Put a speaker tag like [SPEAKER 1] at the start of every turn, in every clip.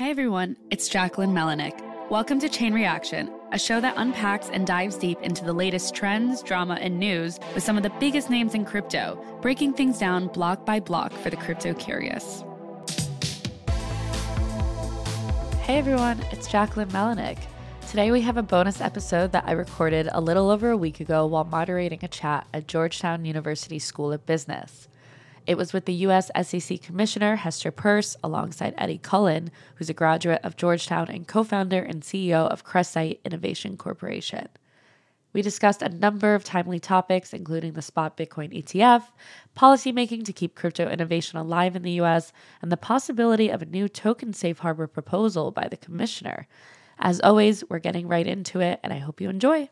[SPEAKER 1] Hey everyone, it's Jacquelyn Melinek. Welcome to Chain Reaction, a show that unpacks and dives deep into the latest trends, drama, and news with some of the biggest names in crypto, breaking things down block by block for the crypto curious. Hey everyone, it's Jacquelyn Melinek. Today we have a bonus episode that I recorded a little over a week ago while moderating a chat at Georgetown University School of Business. It was with the U.S. SEC Commissioner Hester Peirce alongside Eddie Cullen, who's a graduate of Georgetown and co founder and CEO of Crescite Innovation Corporation. We discussed a number of timely topics, including the spot Bitcoin ETF, policymaking to keep crypto innovation alive in the US, and the possibility of a new token safe harbor proposal by the commissioner. As always, we're getting right into it, and I hope you enjoy.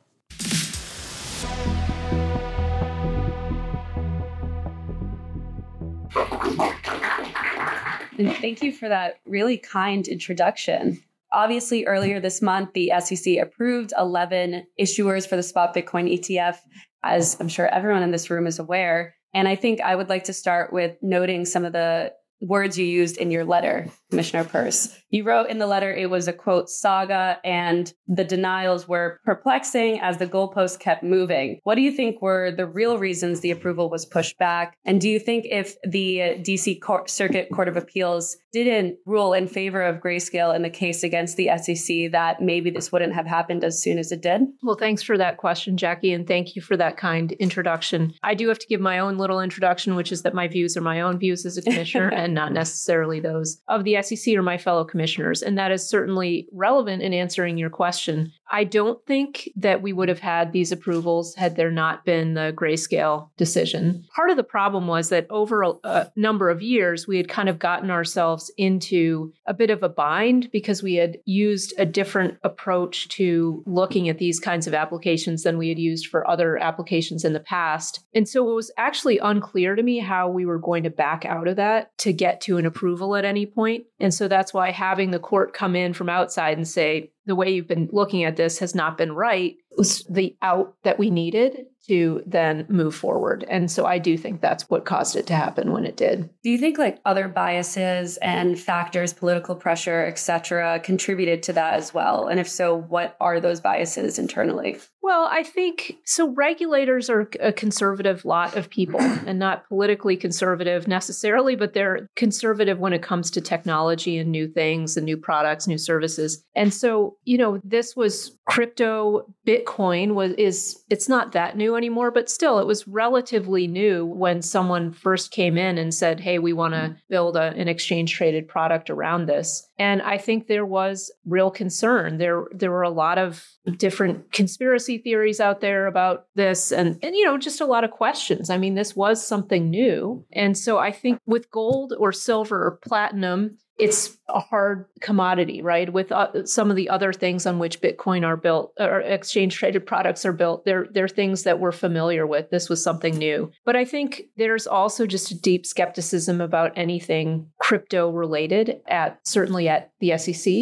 [SPEAKER 1] And thank you for that really kind introduction. Obviously, earlier this month, the SEC approved 11 issuers for the spot Bitcoin ETF, as I'm sure everyone in this room is aware. And I think I would like to start with noting some of the words you used in your letter, Commissioner Peirce. You wrote in the letter it was a quote saga and the denials were perplexing as the goalposts kept moving. What do you think were the real reasons the approval was pushed back? And do you think if the DC Circuit Court of Appeals didn't rule in favor of Grayscale in the case against the SEC, that maybe this wouldn't have happened as soon as it did?
[SPEAKER 2] Well, thanks for that question, Jackie, and thank you for that kind introduction. I do have to give my own little introduction, which is that my views are my own views as a commissioner and not necessarily those of the SEC or my fellow commissioners. And that is certainly relevant in answering your question. I don't think that we would have had these approvals had there not been the Grayscale decision. Part of the problem was that over a, a, number of years, we had kind of gotten ourselves into a bit of a bind because we had used a different approach to looking at these kinds of applications than we had used for other applications in the past. And so it was actually unclear to me how we were going to back out of that to get to an approval at any point. And so that's why having the court come in from outside and say, the way you've been looking at this has not been right was the out that we needed to then move forward. And so I do think that's what caused it to happen when it did.
[SPEAKER 1] Do you think like other biases and factors, political pressure, et cetera, contributed to that as well? And if so, what are those biases internally?
[SPEAKER 2] Well, I think so. Regulators are a conservative lot of people and not politically conservative necessarily, but they're conservative when it comes to technology and new things and new products, new services. And so, you know, this was crypto, Bitcoin was is it's not that new anymore, but still, it was relatively new when someone first came in and said, "Hey, we want to mm-hmm. build a, an exchange traded product around this." And I think there was real concern. There there were a lot of different conspiracy theories out there about this and and you know just a lot of questions. I mean, this was something new. And so I think with gold or silver or platinum, it's a hard commodity, right? With uh, some of the other things on which Bitcoin are built or exchange traded products are built, they're, they're things that we're familiar with. This was something new. But I think there's also just a deep skepticism about anything crypto related at certainly at the SEC.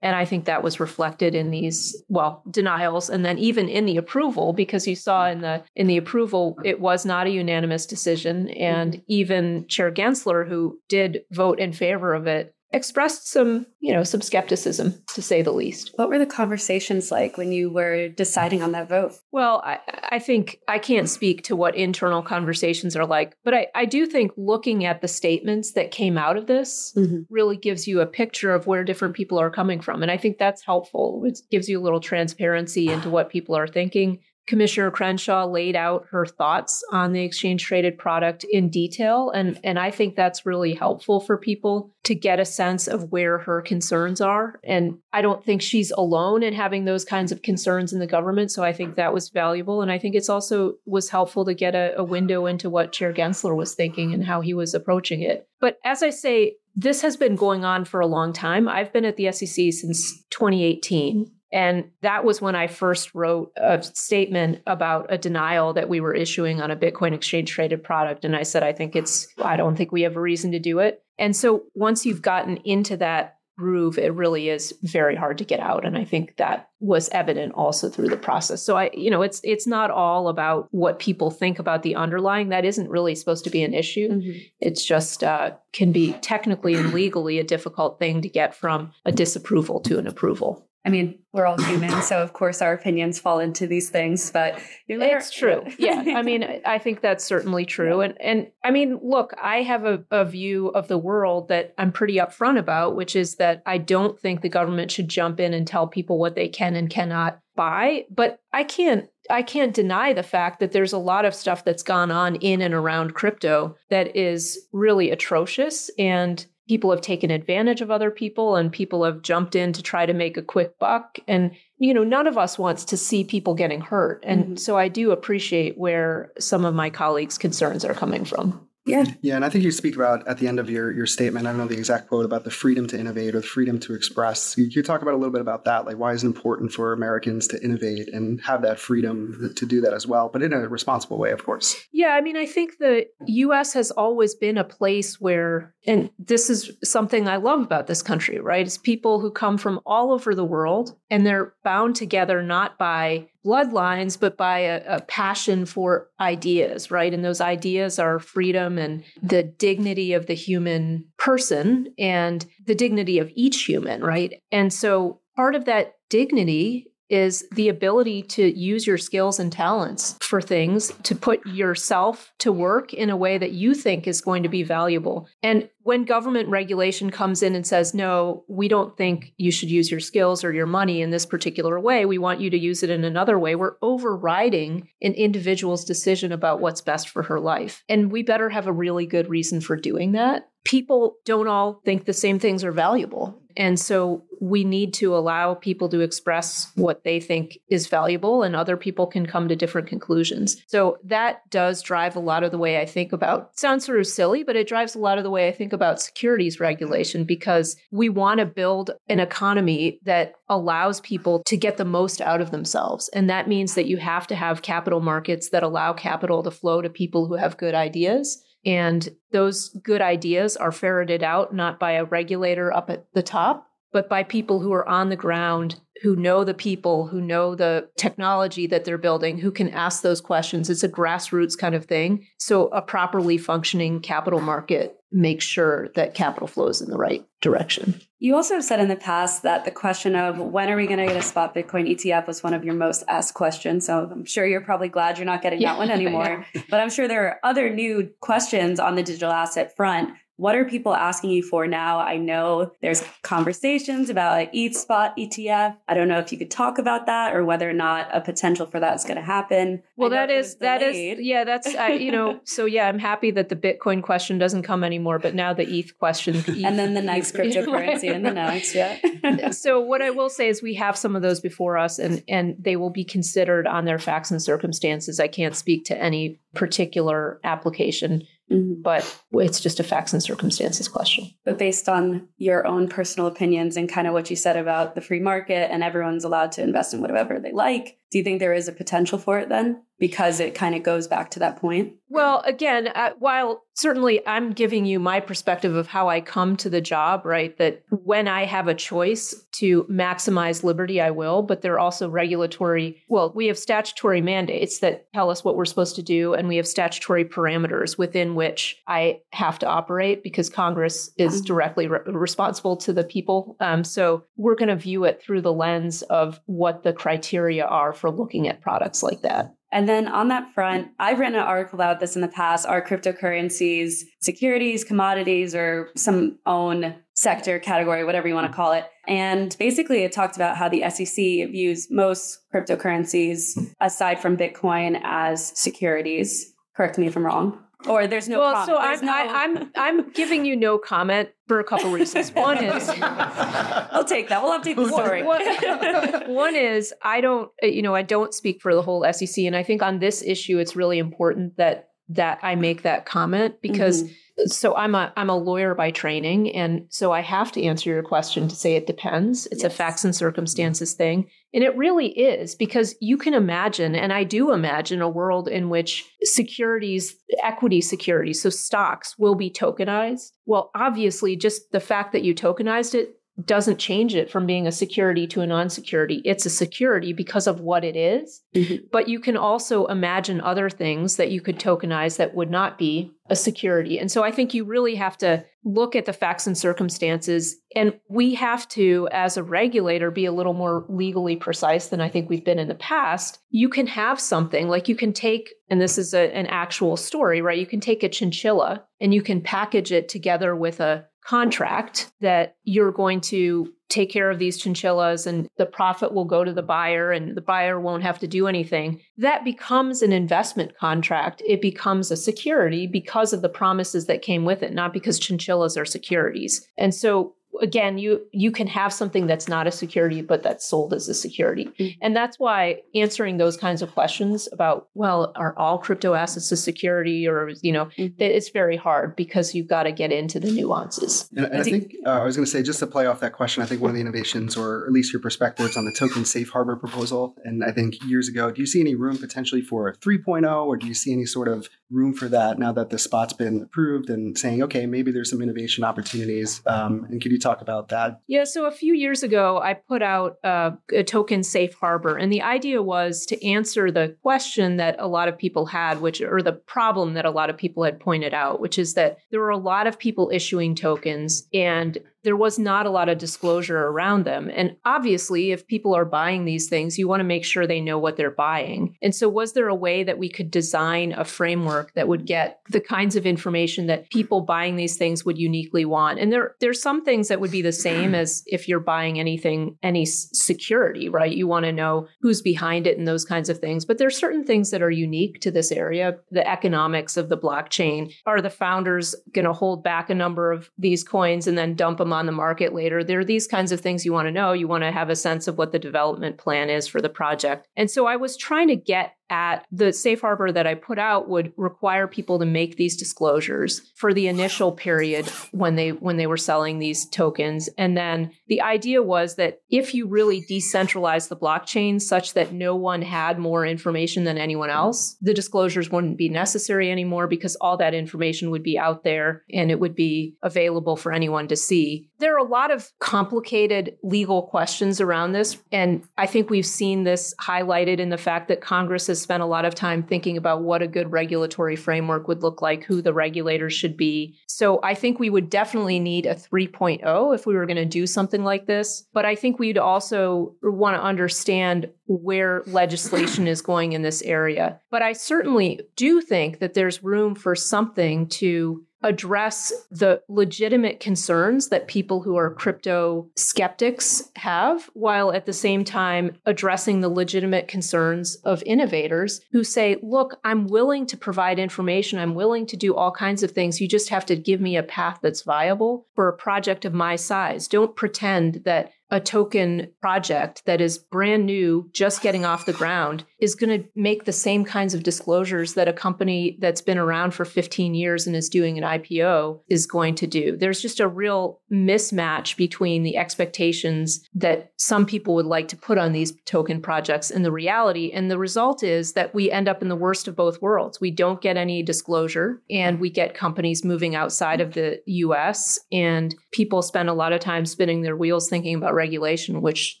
[SPEAKER 2] And I think that was reflected in these, well, denials and then even in the approval, because you saw in the in the approval, it was not a unanimous decision. And mm-hmm. even Chair Gensler, who did vote in favor of it, expressed some, you know, some skepticism to say the least.
[SPEAKER 1] What were the conversations like when you were deciding on that vote?
[SPEAKER 2] Well, I, I think I can't speak to what internal conversations are like, but I, I do think looking at the statements that came out of this mm-hmm. really gives you a picture of where different people are coming from. And I think that's helpful. It gives you a little transparency into what people are thinking. Commissioner Crenshaw laid out her thoughts on the exchange traded product in detail. And, and I think that's really helpful for people to get a sense of where her concerns are. And I don't think she's alone in having those kinds of concerns in the government. So I think that was valuable. And I think it's also was helpful to get a, a window into what Chair Gensler was thinking and how he was approaching it. But as I say, this has been going on for a long time. I've been at the SEC since 2018. And that was when I first wrote a statement about a denial that we were issuing on a Bitcoin exchange traded product. And I said, I think it's, I don't think we have a reason to do it. And so once you've gotten into that groove, it really is very hard to get out. And I think that was evident also through the process. So I, you know, it's it's not all about what people think about the underlying. That isn't really supposed to be an issue. Mm-hmm. It's just uh, can be technically and legally a difficult thing to get from a disapproval to an approval.
[SPEAKER 1] I mean, we're all human, so of course our opinions fall into these things. But
[SPEAKER 2] it's true. yeah, I mean, I think that's certainly true. And and I mean, look, I have a, a view of the world that I'm pretty upfront about, which is that I don't think the government should jump in and tell people what they can and cannot buy. But I can't I can't deny the fact that there's a lot of stuff that's gone on in and around crypto that is really atrocious and people have taken advantage of other people and people have jumped in to try to make a quick buck and you know none of us wants to see people getting hurt and mm-hmm. so i do appreciate where some of my colleagues concerns are coming from
[SPEAKER 1] yeah.
[SPEAKER 3] Yeah. And I think you speak about at the end of your, your statement, I don't know the exact quote about the freedom to innovate or the freedom to express. You, you talk about a little bit about that. Like, why is it important for Americans to innovate and have that freedom to do that as well, but in a responsible way, of course?
[SPEAKER 2] Yeah. I mean, I think the US has always been a place where, and this is something I love about this country, right? It's people who come from all over the world and they're bound together not by bloodlines, but by a, a, passion for ideas, right? And those ideas are freedom and the dignity of the human person and the dignity of each human, right? And so part of that dignity is the ability to use your skills and talents for things, to put yourself to work in a way that you think is going to be valuable. And when government regulation comes in and says, no, we don't think you should use your skills or your money in this particular way, we want you to use it in another way, we're overriding an individual's decision about what's best for her life. And we better have a really good reason for doing that. People don't all think the same things are valuable. And so we need to allow people to express what they think is valuable, and other people can come to different conclusions. So that does drive a lot of the way I think about. Sounds sort of silly, but it drives a lot of the way I think about securities regulation because we want to build an economy that allows people to get the most out of themselves, and that means that you have to have capital markets that allow capital to flow to people who have good ideas and those good ideas are ferreted out not by a regulator up at the top, but by people who are on the ground, who know the people, who know the technology that they're building, who can ask those questions. It's a grassroots kind of thing. So, a properly functioning capital market makes sure that capital flows in the right direction.
[SPEAKER 1] You also have said in the past that the question of when are we going to get a spot Bitcoin ETF was one of your most asked questions. So I'm sure you're probably glad you're not getting yeah. that one anymore. But I'm sure there are other new questions on the digital asset front what are people asking you for now? I know there's conversations about an ETH spot ETF. I don't know if you could talk about that or whether or not a potential for that's going to happen.
[SPEAKER 2] Well, that is that is yeah, that's I, you know, so yeah, I'm happy that the Bitcoin question doesn't come anymore, but now the ETH question, ETH,
[SPEAKER 1] and then the next cryptocurrency and the next, yeah.
[SPEAKER 2] so what I will say is we have some of those before us, and and they will be considered on their facts and circumstances. I can't speak to any particular application Mm-hmm. But it's just a facts and circumstances question.
[SPEAKER 1] But based on your own personal opinions and kind of what you said about the free market and everyone's allowed to invest in whatever they like, do you think there is a potential for it then? Because it kind of goes back to that point.
[SPEAKER 2] Well, again, uh, while certainly I'm giving you my perspective of how I come to the job, right? That when I have a choice to maximize liberty, I will, but there are also regulatory, well, we have statutory mandates that tell us what we're supposed to do, and we have statutory parameters within which I have to operate because Congress is mm-hmm. directly re- responsible to the people. Um, so we're going to view it through the lens of what the criteria are for looking at products like that.
[SPEAKER 1] And then on that front, I've written an article about this in the past. Are cryptocurrencies securities, commodities, or some own sector category, whatever you want to call it? And basically, it talked about how the SEC views most cryptocurrencies, aside from Bitcoin, as securities. Correct me if I'm wrong or there's no.
[SPEAKER 2] Well, so I'm, no... I, am I'm, I'm giving you no comment for a couple reasons. One is
[SPEAKER 1] I'll take that. We'll update the story.
[SPEAKER 2] One, one is I don't you know I don't speak for the whole SEC, and I think on this issue it's really important that that I make that comment because. Mm-hmm so I'm a I'm a lawyer by training, and so I have to answer your question to say it depends. It's yes. a facts and circumstances thing, and it really is because you can imagine, and I do imagine a world in which securities, equity securities, so stocks will be tokenized. Well, obviously, just the fact that you tokenized it doesn't change it from being a security to a non security. It's a security because of what it is. Mm-hmm. But you can also imagine other things that you could tokenize that would not be a security. And so I think you really have to look at the facts and circumstances. And we have to, as a regulator, be a little more legally precise than I think we've been in the past. You can have something like you can take, and this is a, an actual story, right? You can take a chinchilla and you can package it together with a contract that you're going to take care of these chinchillas and the profit will go to the buyer and the buyer won't have to do anything. That becomes an investment contract. It becomes a security because of the promises that came with it, not because chinchillas are securities. And so again you you can have something that's not a security but that's sold as a security mm-hmm. and that's why answering those kinds of questions about well are all crypto assets a security or you know mm-hmm. it's very hard because you've got to get into the nuances
[SPEAKER 3] and, and I, think, think uh, i was going to say just to play off that question i think one of the innovations or at least your perspectives on the token safe harbor proposal and i think years ago do you see any room potentially for 3.0 or do you see any sort of room for that now that the spot's been approved and saying okay maybe there's some innovation opportunities um, and could you talk about that?
[SPEAKER 2] Yeah, so a few years ago, I put out uh, a token safe harbor, and the idea was to answer the question that a lot of people had, which or the problem that a lot of people had pointed out, which is that there were a lot of people issuing tokens, and there was not a lot of disclosure around them. And obviously, if people are buying these things, you want to make sure they know what they're buying. And so, was there a way that we could design a framework that would get the kinds of information that people buying these things would uniquely want? And there, there's some things that would be the same as if you're buying anything, any security, right? You want to know who's behind it and those kinds of things. But there's certain things that are unique to this area. The economics of the blockchain. Are the founders going to hold back a number of these coins and then dump them on the market later. There are these kinds of things you want to know. You want to have a sense of what the development plan is for the project. And so I was trying to get at the safe harbor that I put out would require people to make these disclosures for the initial period when they when they were selling these tokens. And then the idea was that if you really decentralize the blockchain such that no one had more information than anyone else the disclosures wouldn't be necessary anymore because all that information would be out there and it would be available for anyone to see there are a lot of complicated legal questions around this and I think we've seen this highlighted in the fact that Congress has spent a lot of time thinking about what a good regulatory framework would look like, who the regulators should be. So I think we would definitely need a 3.0 if we were going to do something like this. But I think we'd also want to understand where legislation is going in this area. But I certainly do think that there's room for something to address the legitimate concerns that people who are crypto skeptics have, while at the same time addressing the legitimate concerns of innovators who say, look, I'm willing to provide information, I'm willing to do all kinds of things. You just have to give me a path that's viable for a project of my size. Don't pretend that a token project that is brand new, just getting off the ground, is going to make the same kinds of disclosures that a company that's been around for 15 years and is doing an IPO is going to do. There's just a real mismatch between the expectations that some people would like to put on these token projects and the reality. And the result is that we end up in the worst of both worlds. We don't get any disclosure and we get companies moving outside of the US, and people spend a lot of time spinning their wheels thinking about regulation, which,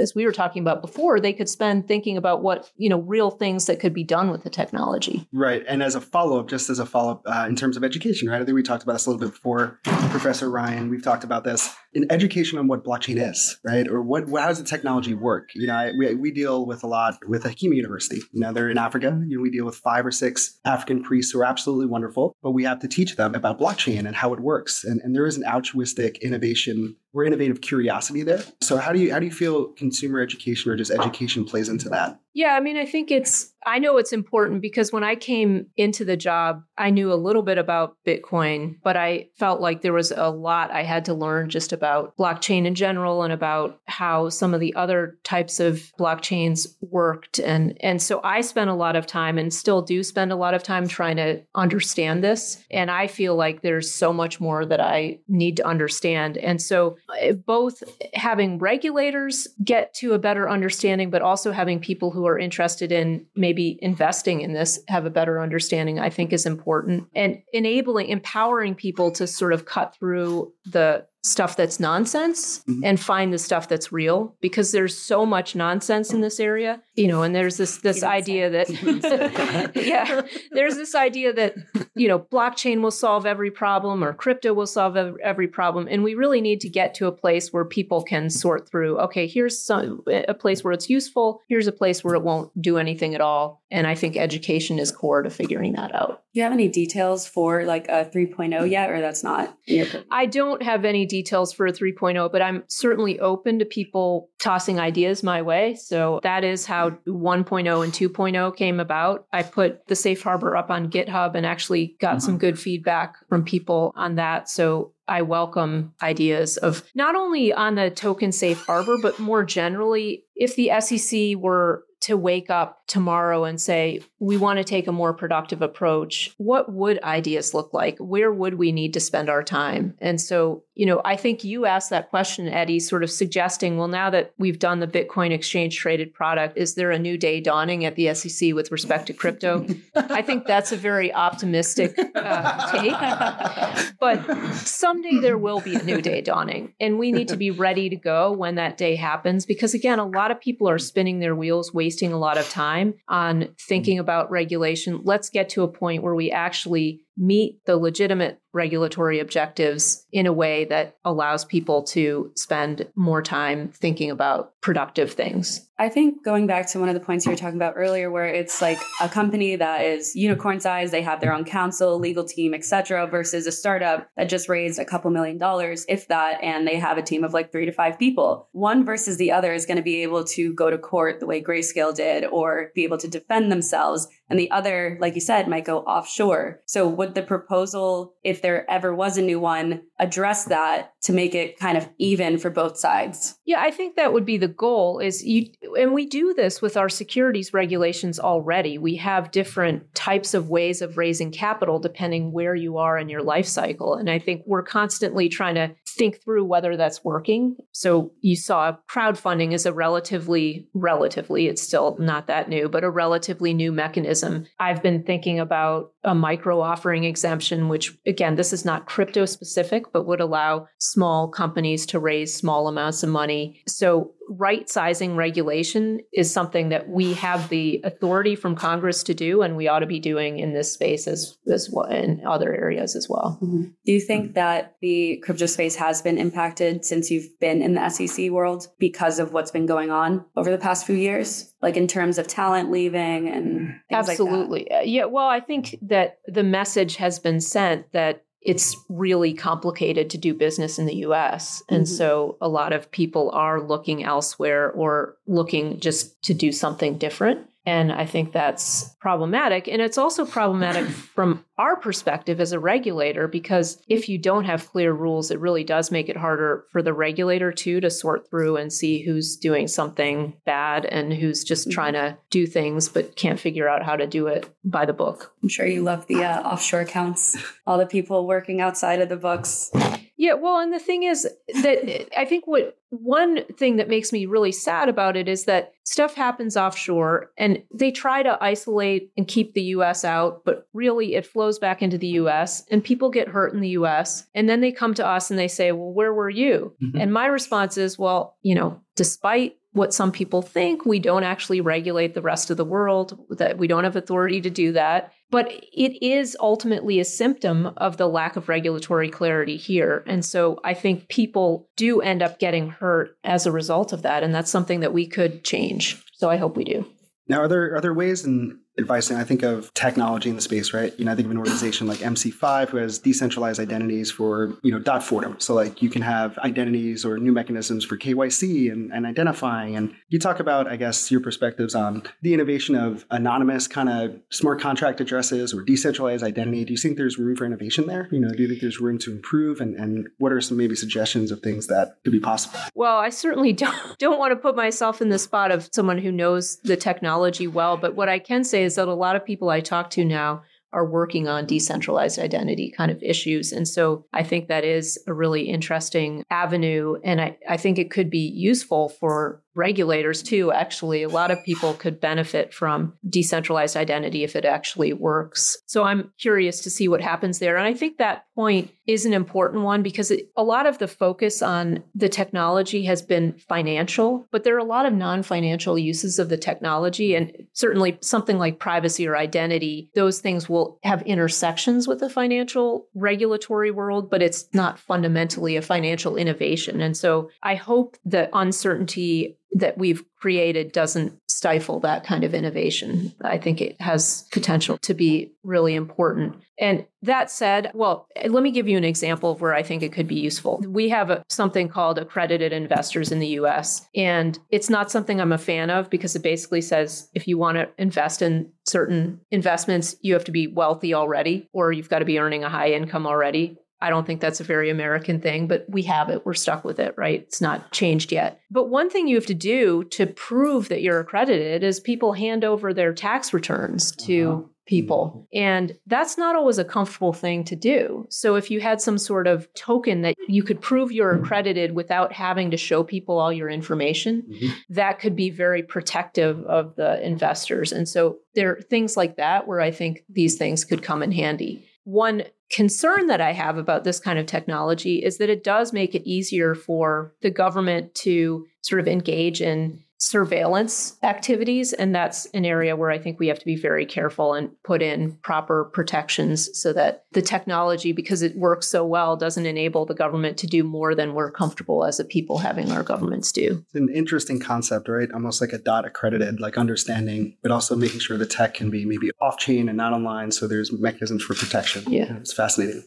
[SPEAKER 2] as we were talking about before, they could spend thinking about what, you know, real things that could be done with the technology.
[SPEAKER 3] Right. And as a follow up, just as a follow up uh, in terms of education, right? I think we talked about this a little bit before. Professor Ryan, we've talked about this in education on what blockchain is, right? Or what, how does the technology work? You know, I, we, we deal with a lot with Hekima University. You know, they're in Africa. You know, we deal with five or six African priests who are absolutely wonderful, but we have to teach them about blockchain and how it works. And, and there is an altruistic innovation or innovative curiosity there. So how do you how do you feel consumer education or just education plays into that?
[SPEAKER 2] Yeah, I mean, I think it's I know it's important because when I came into the job, I knew a little bit about Bitcoin, but I felt like there was a lot I had to learn just about blockchain in general and about how some of the other types of blockchains worked. And, and so I spent a lot of time and still do spend a lot of time trying to understand this. And I feel like there's so much more that I need to understand. And so eh, both having regulators get to a better understanding, but also having people who are interested in maybe investing in this have a better understanding, I think is important. And enabling, empowering people to sort of cut through the stuff that's nonsense
[SPEAKER 3] Mhm.
[SPEAKER 2] and find the stuff that's real because there's so much nonsense in this area. You know, and there's this this
[SPEAKER 1] didn't
[SPEAKER 2] idea that yeah, there's this idea that you know blockchain will solve every problem or crypto will solve every problem and we really need to get to a place where people can sort through okay here's some a place where it's useful here's a place where it won't do anything at all and i think education is core to figuring that out
[SPEAKER 1] Do you have any details for like a 3.0 yet, or that's not in your purview?
[SPEAKER 2] I don't have any details for a 3.0, but I'm certainly open to people tossing ideas my way. So that is how 1.0 and 2.0 came about. I put the safe harbor up on GitHub and actually got some mm-hmm. good feedback from people on that. So I welcome ideas of not only on the token safe harbor, but more generally, if the SEC were to wake up tomorrow and say, we want to take a more productive approach, what would ideas look like? Where would we need to spend our time? And so, you know, I think you asked that question, Eddie, sort of suggesting, well, now that we've done the Bitcoin exchange traded product, is there a new day dawning at the SEC with respect to crypto? I think that's a very optimistic uh, take. But someday there will be a new day dawning, and we need to be ready to go when that day happens. Because again, a lot of people are spinning their wheels, wasting a lot of time on thinking mm. about regulation. Let's get to a point where we actually meet the legitimate regulatory objectives in a way that allows people to spend more time thinking about productive things.
[SPEAKER 1] I think going back to one of the points you were talking about earlier, where it's like a company that is unicorn size, they have their own counsel, legal team, etc., versus a startup that just raised a couple million dollars, if that, and they have a team of like three to five people. One versus the other is going to be able to go to court the way Grayscale did, or be able to defend themselves. And the other, like you said, might go offshore. So would the proposal, if there ever was a new one, address that to make it kind of even for both sides?
[SPEAKER 2] Yeah, I think that would be the goal is you and we do this with our securities regulations already. We have different types of ways of raising capital depending where you are in your life cycle. And I think we're constantly trying to think through whether that's working. So you saw crowdfunding is a relatively relatively it's still not that new, but a relatively new mechanism. I've been thinking about a micro offering exemption which again, this is not crypto specific, but would allow small companies to raise small amounts of money. So right sizing regulation is something that we have the authority from Congress to do, and we ought to be doing in this space as, as well in other areas as well.
[SPEAKER 1] Do you think that the crypto space has been impacted since you've been in the SEC world because of what's been going on over the past few years? Like in terms of talent leaving and things like?
[SPEAKER 2] Absolutely. Uh, yeah. Well, I think that the message has been sent that it's really complicated to do business in the US. And
[SPEAKER 1] Mhm.
[SPEAKER 2] so a lot of people are looking elsewhere or looking just to do something different. And I think that's problematic. And it's also problematic from our perspective as a regulator, because if you don't have clear rules, it really does make it harder for the regulator too to sort through and see who's doing something bad and who's just
[SPEAKER 1] Mhm.
[SPEAKER 2] trying to do things but can't figure out how to do it by the book.
[SPEAKER 1] I'm sure you love the uh, offshore accounts, all the people working outside of the books.
[SPEAKER 2] Yeah, well, and the thing is that I think what one thing that makes me really sad about it is that stuff happens offshore and they try to isolate and keep the US out, but really it flows back into the US and people get hurt in the US. And then they come to us and they say, Well, where were you?
[SPEAKER 3] Mhm.
[SPEAKER 2] And my response is, Well, you know, despite what some people think, we don't actually regulate the rest of the world, that we don't have authority to do that. But it is ultimately a symptom of the lack of regulatory clarity here. And so I think people do end up getting hurt as a result of that. And that's something that we could change. So I hope we do.
[SPEAKER 3] Now, are there are there ways and advice? And I think of technology in the space, right? You know, I think of an organization like MC5 who has decentralized identities for you know dot Fordham. So like you can have identities or new mechanisms for KYC and, and identifying. And you talk about, I guess, your perspectives on the innovation of anonymous kind of smart contract addresses or decentralized identity. Do you think there's room for innovation there? You know, do you think there's room to improve? And and what are some maybe suggestions of things that could be possible?
[SPEAKER 2] Well, I certainly don't don't want to put myself in the spot of someone who knows the technology well, but what I can say is that a lot of people I talk to now are working on decentralized identity kind of issues. And so I think that is a really interesting avenue. And I, I think it could be useful for regulators too. Actually, a lot of people could benefit from decentralized identity if it actually works. So I'm curious to see what happens there. And I think that point is an important one because it, a lot of the focus on the technology has been financial, but there are a lot of non financial uses of the technology. And certainly something like privacy or identity, those things will have intersections with the financial regulatory world, but it's not fundamentally a financial innovation. And so I hope the uncertainty that we've created doesn't stifle that kind of innovation. I think it has potential to be really important. And that said, well, let me give you an example of where I think it could be useful. We have a, something called accredited investors in the US, and it's not something I'm a fan of because it basically says if you want to invest in certain investments, you have to be wealthy already or you've got to be earning a high income already. I don't think that's a very American thing, but we have it. We're stuck with it, right? It's not changed yet. But one thing you have to do to prove that you're accredited is people hand over their tax returns to uh-huh. people. And that's not always a comfortable thing to do. So if you had some sort of token that you could prove you're accredited without having to show people all your information, mm-hmm. that could be very protective of the investors. And so there are things like that where I think these things could come in handy. One concern that I have about this kind of technology is that it does make it easier for the government to sort of engage in surveillance activities. And that's an area where I think we have to be very careful and put in proper protections so that the technology, because it works so well, doesn't enable the government to do more than we're comfortable as a people having our governments do.
[SPEAKER 3] It's an interesting concept, right? Almost like a dot accredited, like understanding, but also making sure the tech can be maybe off chain and not online. So there's mechanisms for protection.
[SPEAKER 2] Yeah.
[SPEAKER 3] it's fascinating.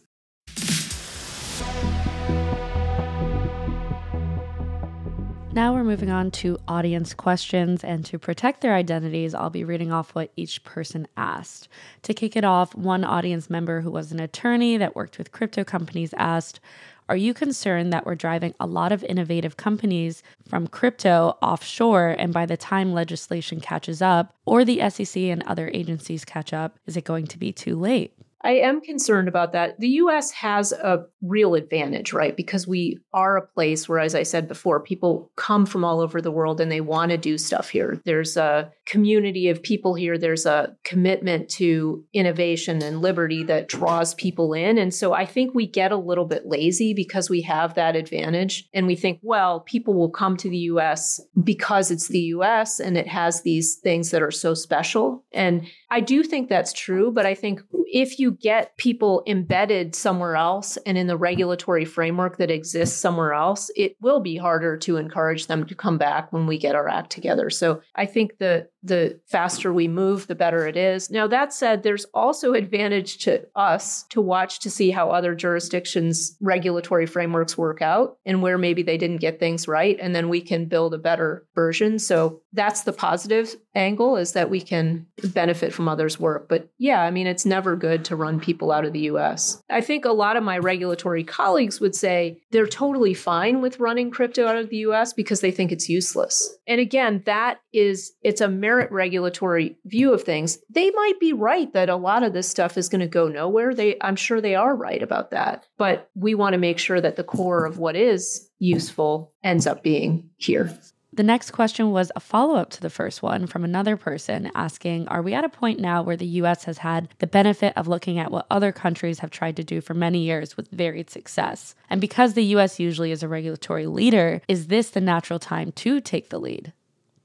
[SPEAKER 1] Now we're moving on to audience questions, and to protect their identities, I'll be reading off what each person asked. To kick it off, one audience member who was an attorney that worked with crypto companies asked, Are you concerned that we're driving a lot of innovative companies from crypto offshore, and by the time legislation catches up or the SEC and other agencies catch up, is it going to be too late?
[SPEAKER 2] I am concerned about that. The US has a real advantage, right? Because we are a place where, as I said before, people come from all over the world and they want to do stuff here. There's a community of people here, there's a commitment to innovation and liberty that draws people in. And so I think we get a little bit lazy because we have that advantage. And we think, well, people will come to the US because it's the US and it has these things that are so special. And I do think that's true, but I think if you get people embedded somewhere else and in the regulatory framework that exists somewhere else, it will be harder to encourage them to come back when we get our act together. So I think the the faster we move, the better it is. Now that said, there's also advantage to us to watch to see how other jurisdictions regulatory frameworks work out and where maybe they didn't get things right and then we can build a better version. So that's the positive angle is that we can benefit from others' work. But yeah, I mean it's never good to run people out of the US. I think a lot of my regulatory colleagues would say they're totally fine with running crypto out of the US because they think it's useless. And again, that is it's a merit regulatory view of things. They might be right that a lot of this stuff is going to go nowhere. They I'm sure they are right about that. But we want to make sure that the core of what is useful ends up being here.
[SPEAKER 1] The next question was a follow up to the first one from another person asking Are we at a point now where the US has had the benefit of looking at what other countries have tried to do for many years with varied success? And because the US usually is a regulatory leader, is this the natural time to take the lead?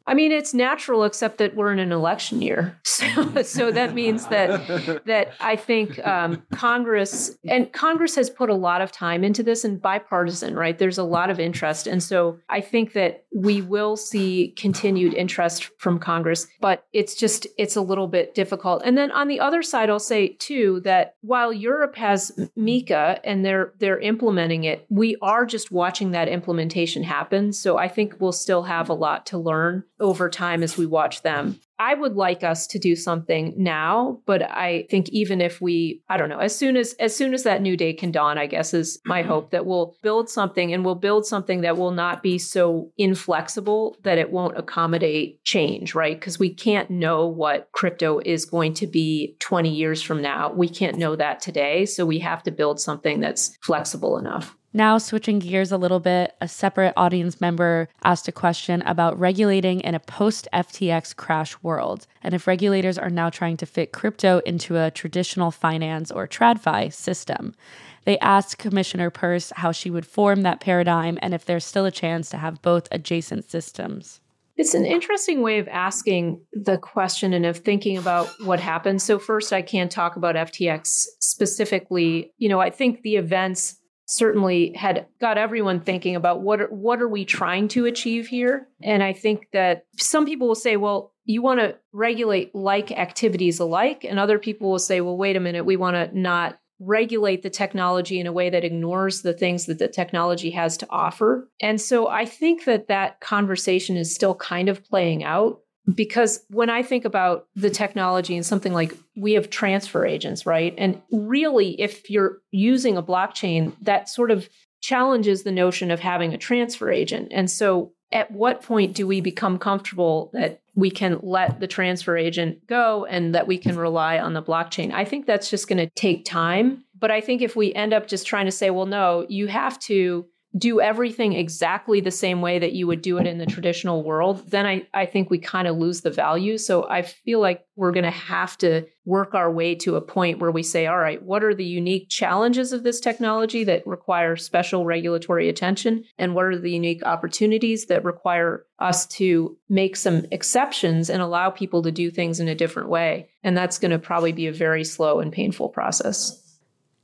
[SPEAKER 2] I mean, it's natural, except that we're in an election year. So, so that means that that I think um, Congress and Congress has put a lot of time into this and bipartisan, right? There's a lot of interest, and so I think that we will see continued interest from Congress, but it's just it's a little bit difficult. And then on the other side, I'll say too that while Europe has MiCA and they're they're implementing it, we are just watching that implementation happen. So I think we'll still have a lot to learn over time as we watch them. I would like us to do something now, but I think even if we, I don't know, as soon as as soon as that new day can dawn, I guess is my mm-hmm. hope that we'll build something and we'll build something that will not be so inflexible that it won't accommodate change, right? Because we can't know what crypto is going to be 20 years from now. We can't know that today, so we have to build something that's flexible enough.
[SPEAKER 4] Now, switching gears a little bit, a separate audience member asked a question about regulating in a post FTX crash world, and if regulators are now trying to fit crypto into a traditional finance or TradFi system. They asked Commissioner Peirce how she would form that paradigm and if there's still a chance to have both adjacent systems.
[SPEAKER 2] It's an interesting way of asking the question and of thinking about what happened. So, first, I can't talk about FTX specifically. You know, I think the events certainly had got everyone thinking about what are, what are we trying to achieve here? And i think that some people will say well you want to regulate like activities alike. And other people will say well wait a minute we want to not regulate the technology in a way that ignores the things that the technology has to offer. And so i think that that conversation is still kind of playing out because when I think about the technology and something like we have transfer agents, right? And really, if you're using a blockchain, that sort of challenges the notion of having a transfer agent. And so, at what point do we become comfortable that we can let the transfer agent go and that we can rely on the blockchain? I think that's just going to take time. But I think if we end up just trying to say, well, no, you have to do everything exactly the same way that you would do it in the traditional world, then I, I think we kind of lose the value. So I feel like we're going to have to work our way to a point where we say, all right, what are the unique challenges of this technology that require special regulatory attention? And what are the unique opportunities that require us to make some exceptions and allow people to do things in a different way? And that's going to probably be a very slow and painful process.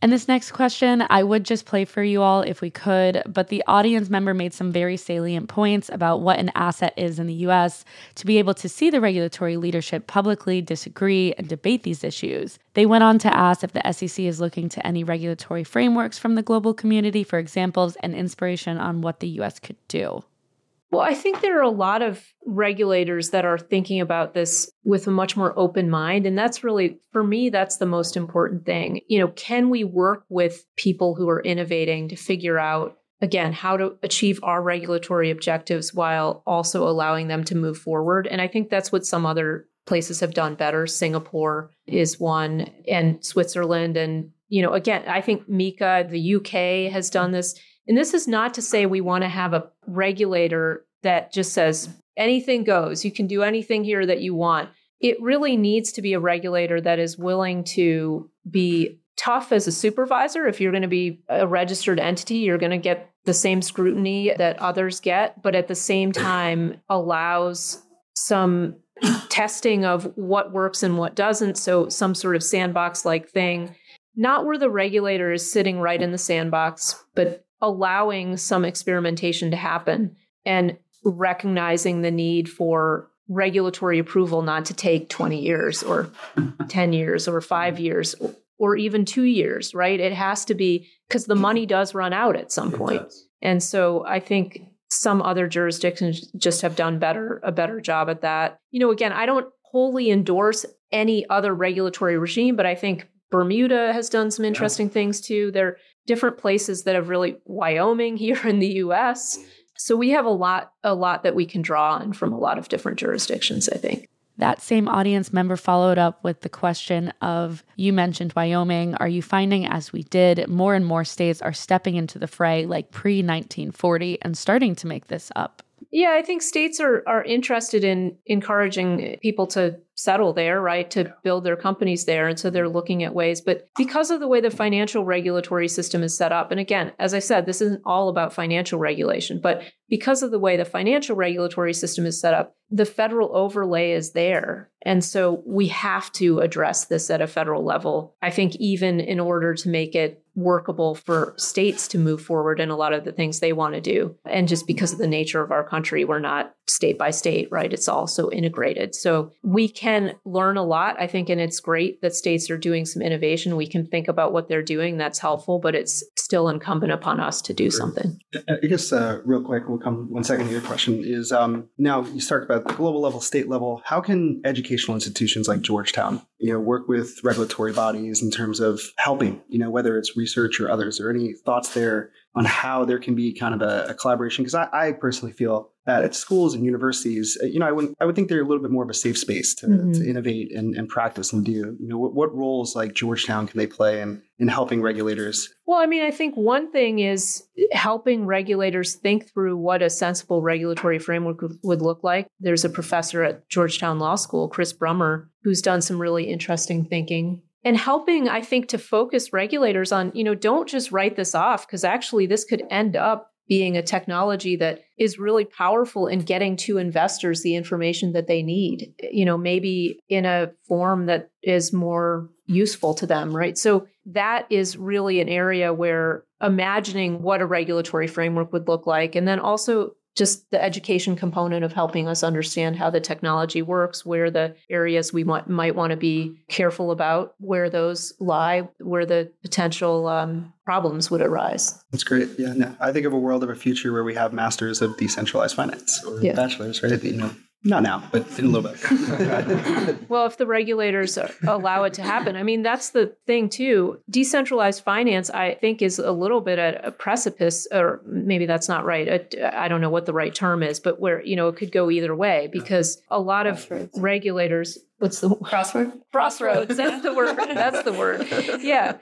[SPEAKER 4] And this next question, I would just play for you all if we could, but the audience member made some very salient points about what an asset is in the US to be able to see the regulatory leadership publicly disagree and debate these issues. They went on to ask if the SEC is looking to any regulatory frameworks from the global community for examples and inspiration on what the US could do.
[SPEAKER 2] Well, I think there are a lot of regulators that are thinking about this with a much more open mind. And that's really, for me, that's the most important thing. You know, can we work with people who are innovating to figure out, again, how to achieve our regulatory objectives while also allowing them to move forward? And I think that's what some other places have done better. Singapore is one, and Switzerland. And, you know, again, I think MiCA, the UK has done this and this is not to say we want to have a regulator that just says anything goes. You can do anything here that you want. It really needs to be a regulator that is willing to be tough as a supervisor. If you're going to be a registered entity, you're going to get the same scrutiny that others get, but at the same time allows some testing of what works and what doesn't. So, some sort of sandbox like thing, not where the regulator is sitting right in the sandbox, but allowing some experimentation to happen and recognizing the need for regulatory approval not to take 20 years or 10 years or five years or even two years, right? It has to be because the money does run out at some point. And so I think some other jurisdictions just have done better, a better job at that. You know, again, I don't wholly endorse any other regulatory regime, but I think Bermuda has done some interesting yeah. things too. There different places that have really Wyoming here in the US. Mm. So we have a lot a lot that we can draw on from a lot of different jurisdictions, I think.
[SPEAKER 4] That same audience member followed up with the question of you mentioned Wyoming. Are you finding, as we did, more and more states are stepping into the fray like pre 1940 and starting to make this up?
[SPEAKER 2] Yeah, I think states are are interested in encouraging people to settle there, right, to build their companies there. And so they're mm-hmm. looking at ways. But because of the way the financial regulatory system is set up, and again, as I said, this isn't all about financial regulation, but because of the way the financial regulatory system is set up, the federal overlay is there. And so we have to address this at a federal level. I think even in order to make it workable for states to move forward in a lot of the things they want to do. And just because of the nature of our country, we're not state by state, right? It's all so integrated. So we can learn a lot, I think, and it's great that states are doing some innovation. We can think about what they're doing. That's helpful, but it's still incumbent upon us to do something.
[SPEAKER 3] I guess, uh, real quick, we'll come one second to your question is um, now you start about global level, state level. How can educational institutions like Georgetown, you know, work with regulatory bodies in terms of helping, you know, whether it's research or others, or any thoughts there on how there can be kind of a, a collaboration? Because I, I personally feel that at schools and universities, uh, you know, I would I would think they're a little bit more of a safe space to, mm-hmm. to innovate and, and practice and do. You know, what, what roles like Georgetown can they play in in helping regulators?
[SPEAKER 2] Well, I mean, I think one thing is helping regulators think through what a sensible regulatory framework would look like. There's a professor at Georgetown Law School, Chris Brummer, who's done some really interesting thinking and helping i think to focus regulators on you know don't just write this off because actually this could end up being a technology that is really powerful in getting to investors the information that they need you know maybe in a form that is more useful to them right? So that is really an area where imagining what a regulatory framework would look like and then also just the education component of helping us understand how the technology works, where the areas we might, might want to be careful about, where those lie, where the potential um, problems would arise.
[SPEAKER 3] That's great. Yeah, no, I think of a world of a future where we have masters of decentralized finance or yeah. bachelors, right? You know, not now, but in a little
[SPEAKER 2] bit. well, if the regulators allow it to happen, I mean, that's the thing too. Decentralized finance, I think, is a little bit at a precipice, or maybe that's not right. I don't know what the right term is, but where, you know, it could go either way because a lot of regulators what's the
[SPEAKER 1] crossword
[SPEAKER 2] crossroads. That's the word. That's the word. Yeah.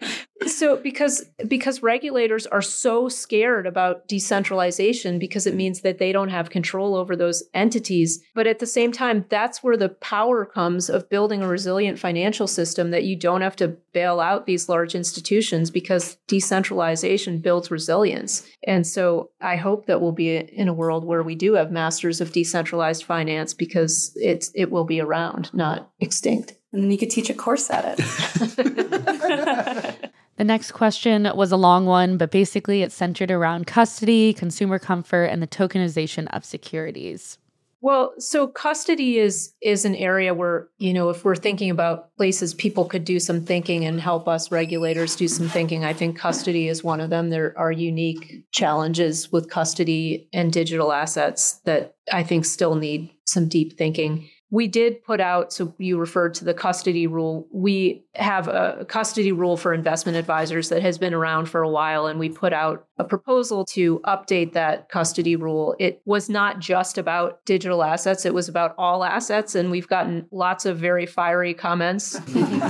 [SPEAKER 2] So because because regulators are so scared about decentralization because it means that they don't have control over those entities. But at the same time that's where the power comes of building a resilient financial system that you don't have to bail out these large institutions because decentralization builds resilience. And so i hope that we'll be in a world where we do have masters of decentralized finance because it's it will be around not extinct.
[SPEAKER 1] And then you could teach a course at it.
[SPEAKER 4] the next question was a long one, but basically it's centered around custody, consumer comfort, and the tokenization of securities.
[SPEAKER 2] Well, so custody is is an area where, you know, if we're thinking about places people could do some thinking and help us regulators do some thinking, I think custody is one of them. There are unique challenges with custody and digital assets that I think still need some deep thinking we did put out so you referred to the custody rule. We have a custody rule for investment advisors that has been around for a while and we put out a proposal to update that custody rule. It was not just about digital assets it was about all assets and we've gotten lots of very fiery comments.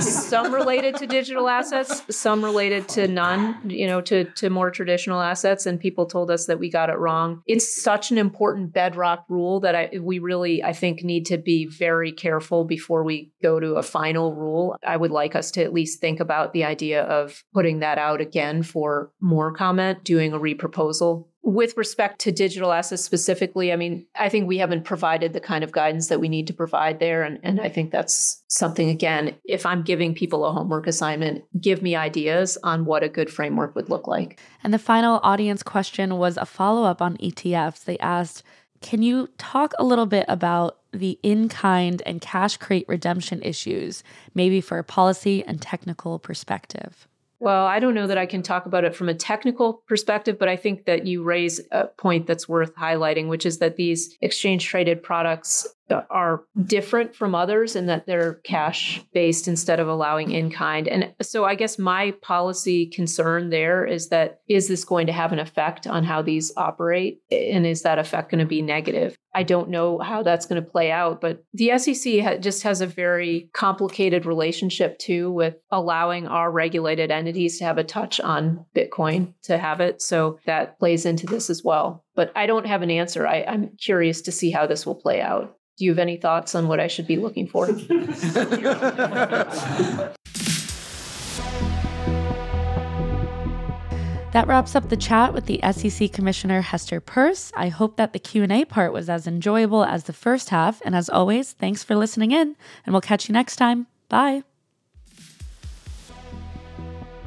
[SPEAKER 2] Some related to digital assets some related to none you know to to more traditional assets and people told us that we got it wrong. It's such an important bedrock rule that I, we really i think need to be very careful before we go to a final rule. I would like us to at least think about the idea of putting that out again for more comment, doing a reproposal. With respect to digital assets specifically, I mean, I think we haven't provided the kind of guidance that we need to provide there. And, and I think that's something, again, if I'm giving people a homework assignment, give me ideas on what a good framework would look like.
[SPEAKER 4] And the final audience question was a follow up on ETFs. They asked, can you talk a little bit about the in kind and cash crate redemption issues, maybe for a policy and technical perspective?
[SPEAKER 2] Well, I don't know that I can talk about it from a technical perspective, but I think that you raise a point that's worth highlighting, which is that these exchange traded products are different from others in that they're cash based instead of allowing in kind. And so I guess my policy concern there is that is this going to have an effect on how these operate? And is that effect going to be negative? I don't know how that's going to play out, but the SEC ha- just has a very complicated relationship too with allowing our regulated entities to have a touch on Bitcoin to have it. So that plays into this as well. But I don't have an answer. I, I'm curious to see how this will play out. Do you have any thoughts on what I should be looking for?
[SPEAKER 4] That wraps up the chat with the SEC Commissioner Hester Peirce. I hope that the Q&A part was as enjoyable as the first half, and as always, thanks for listening in, and we'll catch you next time. Bye.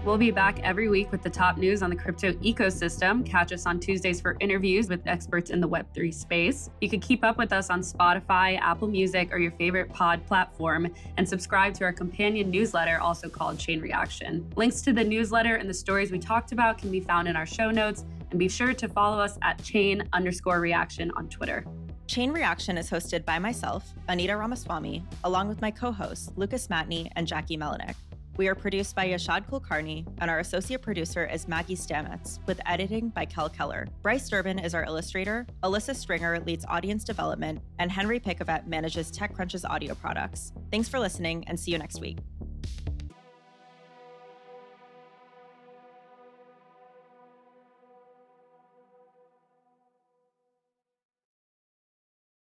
[SPEAKER 1] We'll be back every week with the top news on the crypto ecosystem. Catch us on Tuesdays for interviews with experts in the Web3 space. You can keep up with us on Spotify, Apple Music, or your favorite pod platform, and subscribe to our companion newsletter, also called Chain Reaction. Links to the newsletter and the stories we talked about can be found in our show notes, and be sure to follow us at chain underscore reaction on Twitter.
[SPEAKER 5] Chain Reaction is hosted by myself, Anita Ramaswamy, along with my co hosts, Lucas Matney and Jackie Melinek. We are produced by Yashad Kulkarni, and our associate producer is Maggie Stamets, with editing by Kel Keller. Bryce Durbin is our illustrator, Alyssa Stringer leads audience development, and Henry Pickavet manages TechCrunch's audio products. Thanks for listening, and see you next week.